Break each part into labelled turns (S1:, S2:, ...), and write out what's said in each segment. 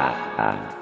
S1: Dadah.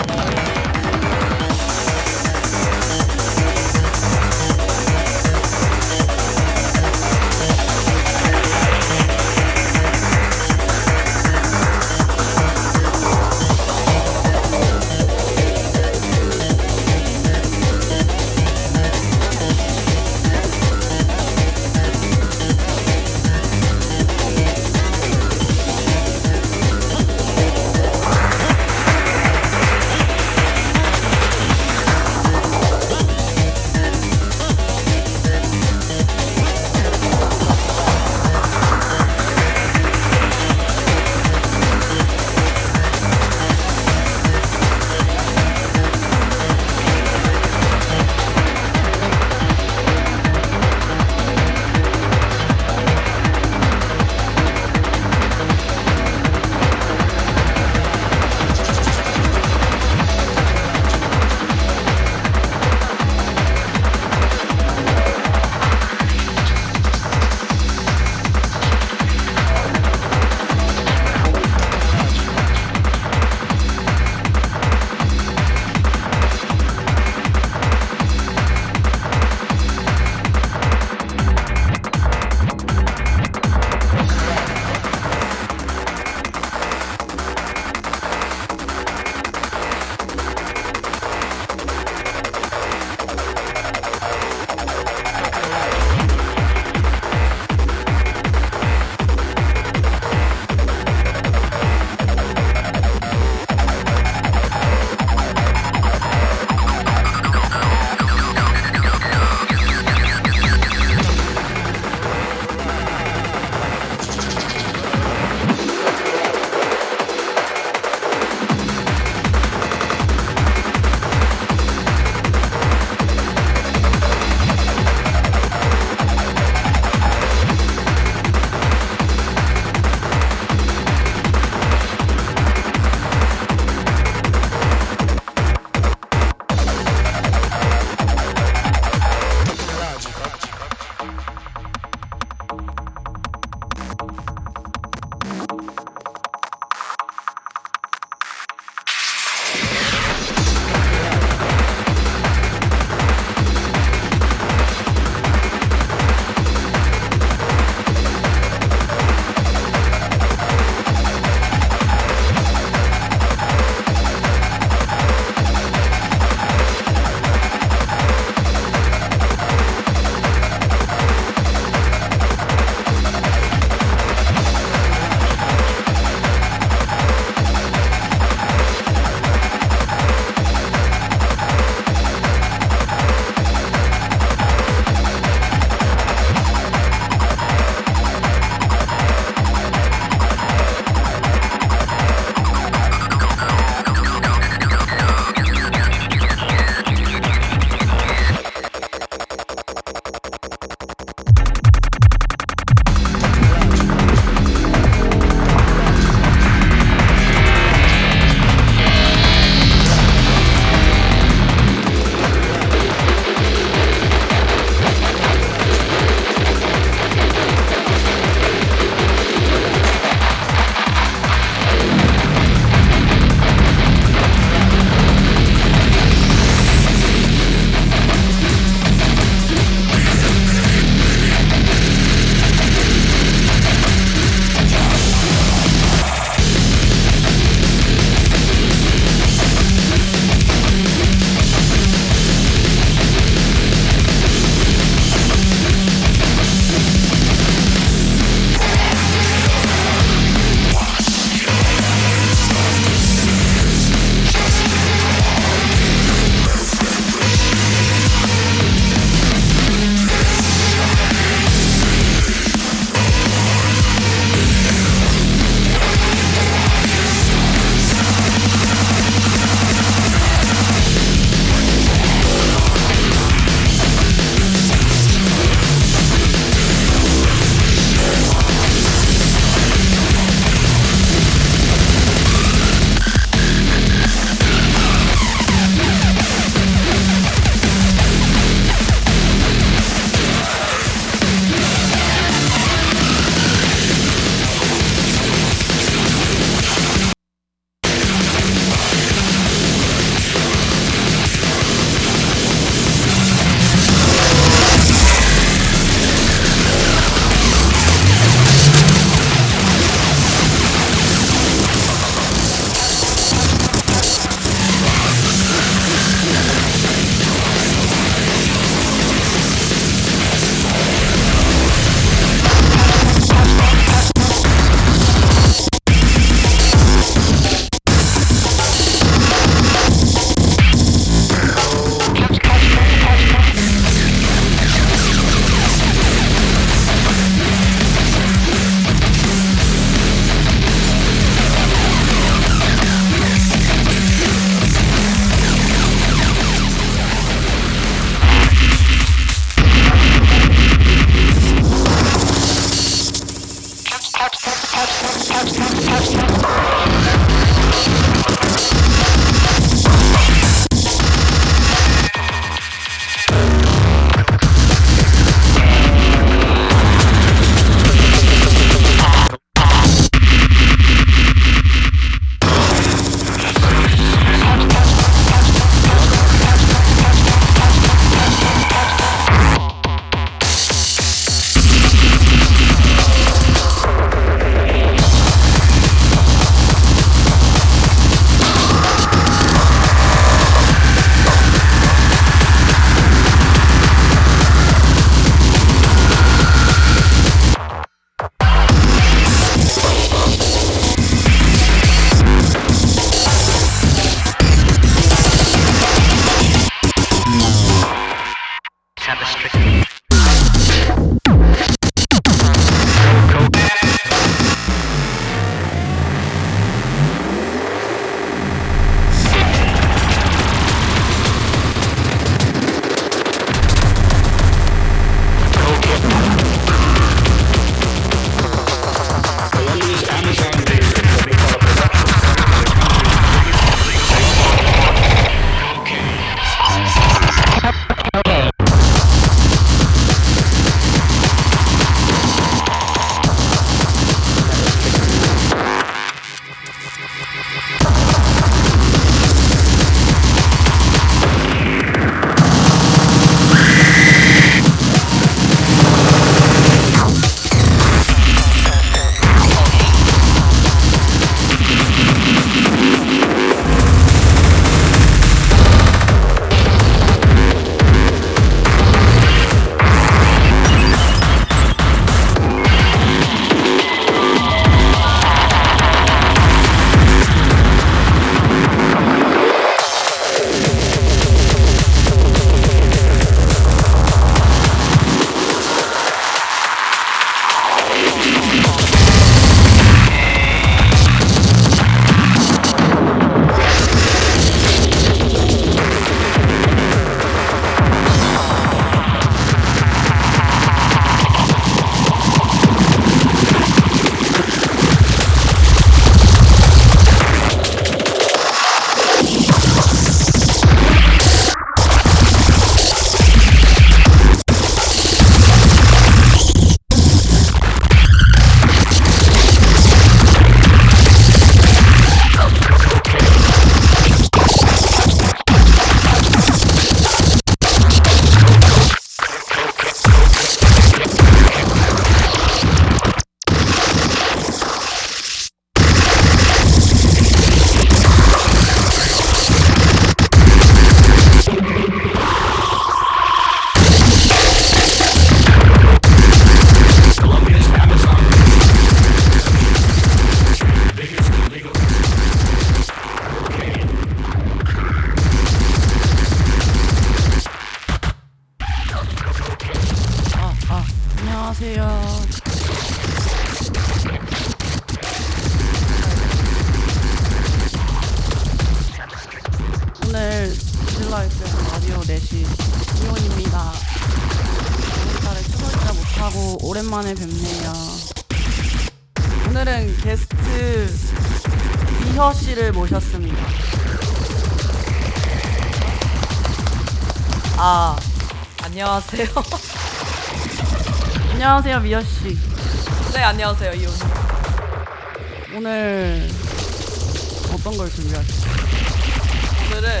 S1: 오늘은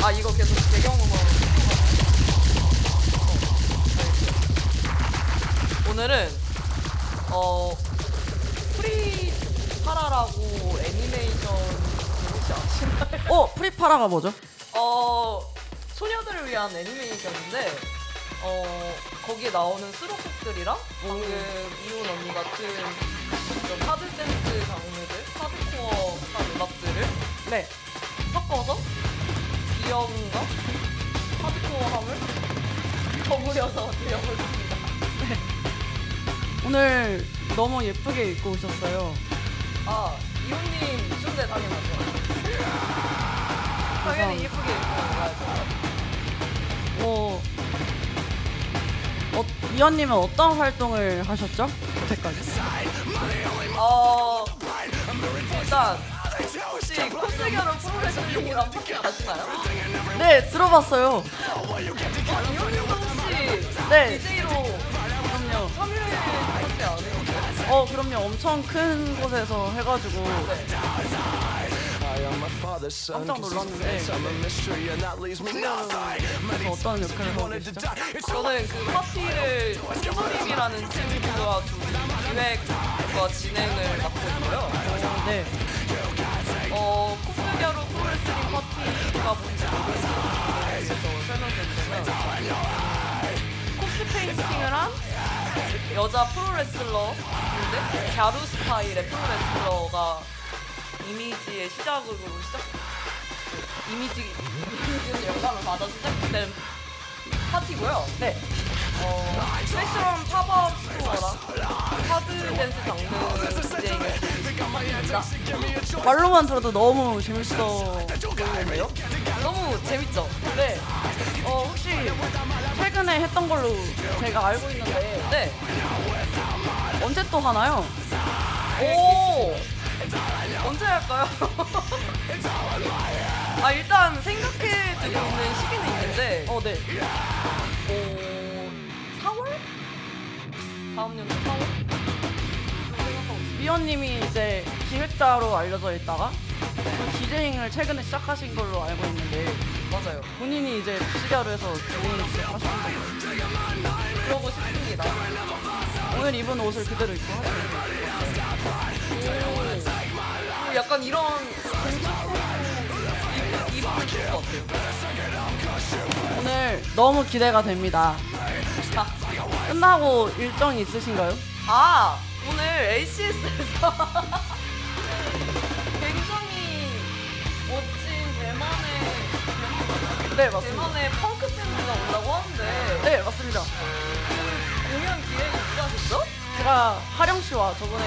S2: 아 이거 계속 배경음악으로 어, 오늘은 어 프리파라라고 애니메이션 혹시 아시나요?
S1: 어, 프리파라가 뭐죠?
S2: 어 소녀들을 위한 애니메이션인데 어 거기에 나오는 수록곡들이랑 방금 이훈 언니 같은 좀 hard dance 장르들, 하드코어한 음악들을
S1: 네.
S2: 섞어서 귀여움과 하드코어함을 버무려서 들려보겠습니다.
S1: 오늘 너무 예쁘게 입고 오셨어요.
S2: 아 이훈님 춤대 다녀가죠. 당연히 예쁘게 입고.
S1: 어, 어 미연님은 어떤 활동을 하셨죠? 여태까지.
S2: 어 일단 혹시 코스겨로 프로레슬링이랑 파티 아시나요?
S1: 네 들어봤어요.
S2: 이현님도 혹시
S1: 네
S2: DJ로
S1: 그럼요.
S2: 참여해 안 해요?
S1: 어 그럼요. 엄청 큰 곳에서 해가지고 깜짝 놀랐는데 그래서 어떤 역할을 하고 계시죠?
S2: 저는 그 파티를 신부님이라는 친구가 좀 기획과 진행을 맡고 있고요.
S1: 네.
S2: 어, corpse 갸루 프로레슬링 파티가 뭔지 모르겠어서 설명드리자면 corpse painting을 한 여자 프로레슬러인데 갸루 스타일의 프로레슬러가 이미지의 시작으로 시작 이미지 이미지의 영감을 받아 시작된 파티고요.
S1: 네.
S2: 어, special한 팝업 스토어랑 hard dance 장르 즐기십니다.
S1: 말로만 들어도 너무 재밌어 보이는데요?
S2: 너무 재밌죠?
S1: 네. 어 혹시 최근에 했던 걸로 제가 알고 있는데
S2: 네.
S1: 언제 또 하나요?
S2: 오! 언제 할까요? 아, 일단 생각해두고 있는 시기는 있는데,
S1: 어 네.
S2: 어, 4월? 다음 연도 4월? 생각하고 있어요.
S1: 미연님이 이제 기획자로 알려져 있다가 그 디제잉을 최근에 시작하신 걸로 알고 있는데
S2: 맞아요.
S1: 본인이 이제 시가루에서 디제잉을 시작하신 거예요.
S2: 그러고 싶습니다.
S1: 오늘 입은 옷을 그대로 입고 하시는
S2: 오, 약간 이런 공주 것 같아요.
S1: 오늘 너무 기대가 됩니다.
S2: 자,
S1: 끝나고 일정이 있으신가요?
S2: 아 오늘 ACS에서 굉장히 멋진 대만의
S1: 네 맞습니다.
S2: 대만의 펑크 밴드가 온다고 하는데
S1: 네 맞습니다.
S2: 공연 기획이 누가 하셨죠?
S1: 제가 하령 씨와 저번에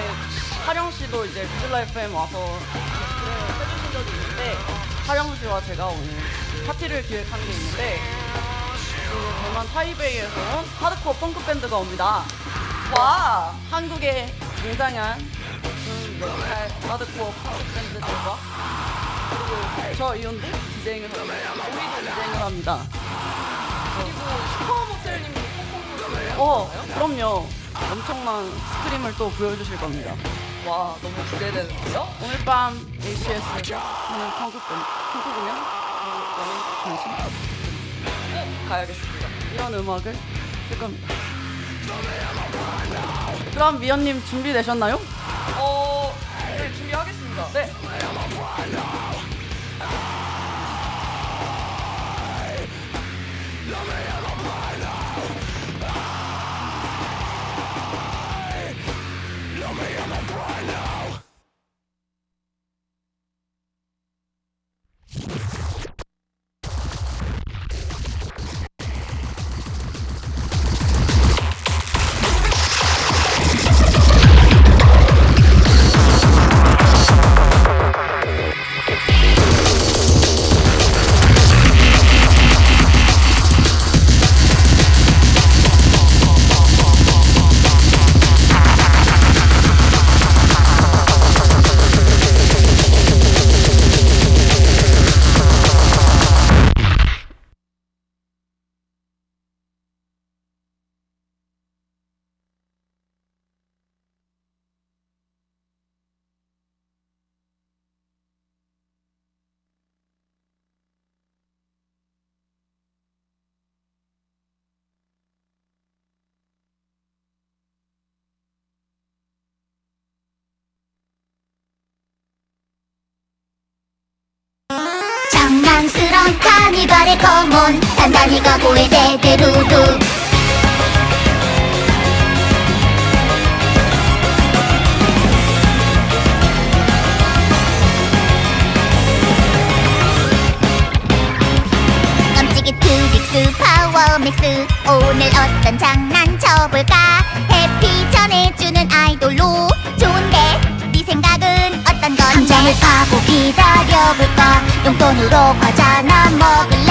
S1: 하령 씨도 이제 VISLA FM 와서 게스트를 해주신 적이 있는데 하령 씨와 제가 오늘 파티를 기획한 게 있는데 그 대만 타이베이에서 온 하드코어 펑크 밴드가 옵니다.
S2: 와
S1: 한국에 등장한 그 메탈 하드코어 펑크 밴드들과 그리고 저 이온도 디제잉을 합니다. 우리도 디제잉을 합니다.
S2: 그리고 슈퍼모텔님도 퍼포먼스
S1: 어 그럼요. 엄청난 스크림을 또 보여주실 겁니다.
S2: 와 너무 기대되는데요?
S1: 오늘 밤 ACS 하는 펑크 밴- 펑크 공연 너무 관심
S2: 꼭 가야겠습니다.
S1: 이런 음악을 쓸 겁니다. 그럼 미연님 준비되셨나요?
S2: 어, 네 준비하겠습니다.
S1: 네.
S3: 단단히 각오의 대대루루. 깜찍이 trick's power max. 오늘 어떤 장난 쳐볼까? happy 전해주는 아이돌로. 좋은데? 네 생각은 어떤 건데? 함정을 파고 기다려볼까? 용돈으로 과자나 먹을래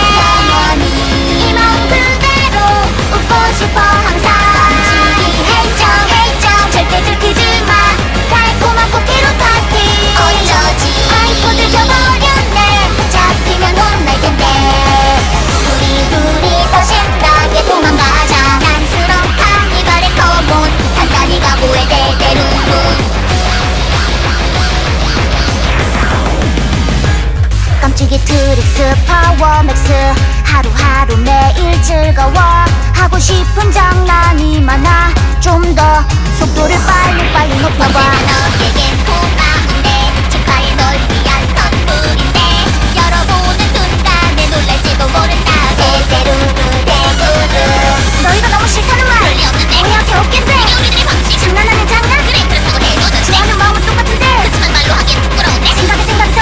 S3: 싶어 항상 멈추기 해줘 해줘 절대 들키지 마. 달콤한 코끼로 파티. 어쩌지? 아이폰을 켜버렸네. 잡히면 혼날 텐데. 우리 둘이서 신나게 도망가자. 난스러운 카니발의 커본 단단히 각오해 대대루루. 깜찍이 트릭스 파워 맥스 하루하루 매일 즐거워 하고 싶은 장난이 많아. 좀 더 속도를 빨리 빨리 높여봐. 너에겐 고마운데 축하해 널 위한 선물인데. 열어보는 순간에 놀랄지도 모른다. 대대루루 대구루 너희가 너무 싫다는 말 그럴 리 없는데. 뭐야 개웃긴데. 이게 우리들의 방식 장난하는 장난. 그래 그렇다고 해도 좋아하는 마음은 똑같은데. 그치만 말로 하기엔 부끄러운데. 생각에 생각이 더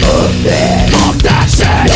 S2: Fuck that shit!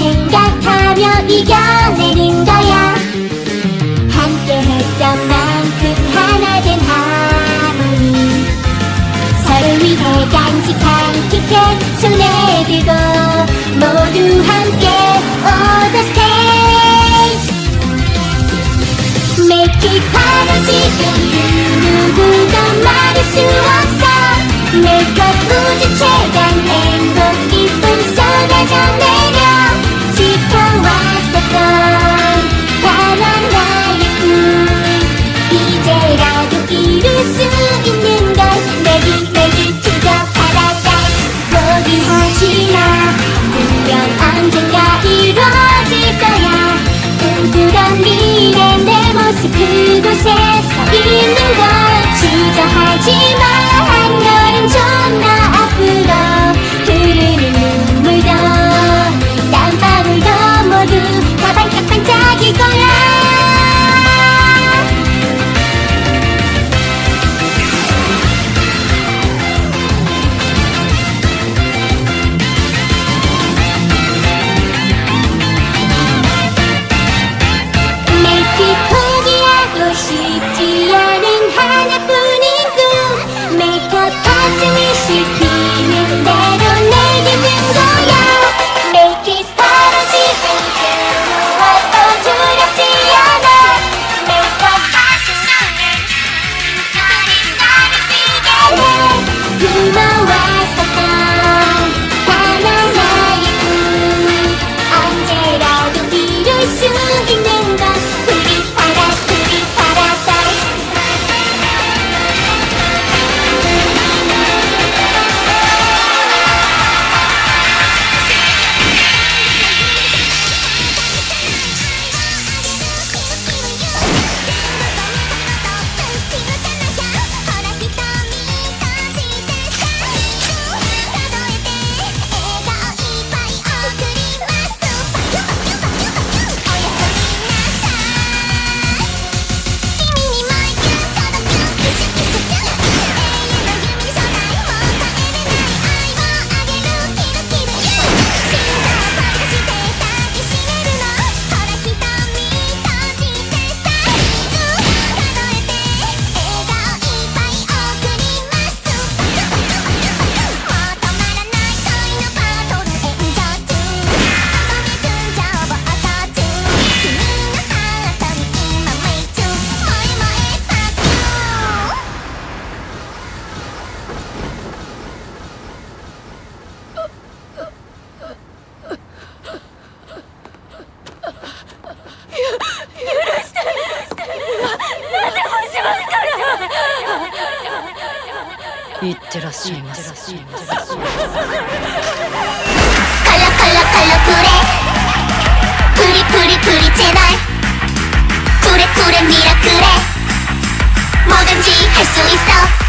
S4: 생각하며 이겨내는 거야. 함께 했던 만큼 하나 된 하모니. 서로 위해 간직한 티켓 손에 들고 모두 함께 on the stage. Make it 바로 지금 그 누구도 막을 수 없어. 내것 우주 최강 행복 기쁨 쏟아져 내려 이제라도 이룰 수 있는 걸 ready to go paradise 모두 하지 마. 분명 언젠가 이루어질 거야. 꿈꾸던 미래 내 모습 그곳에 서 있는 걸 주저하지 마 제발. 그래 그래 미라 그래 뭐든지 할 수 있어.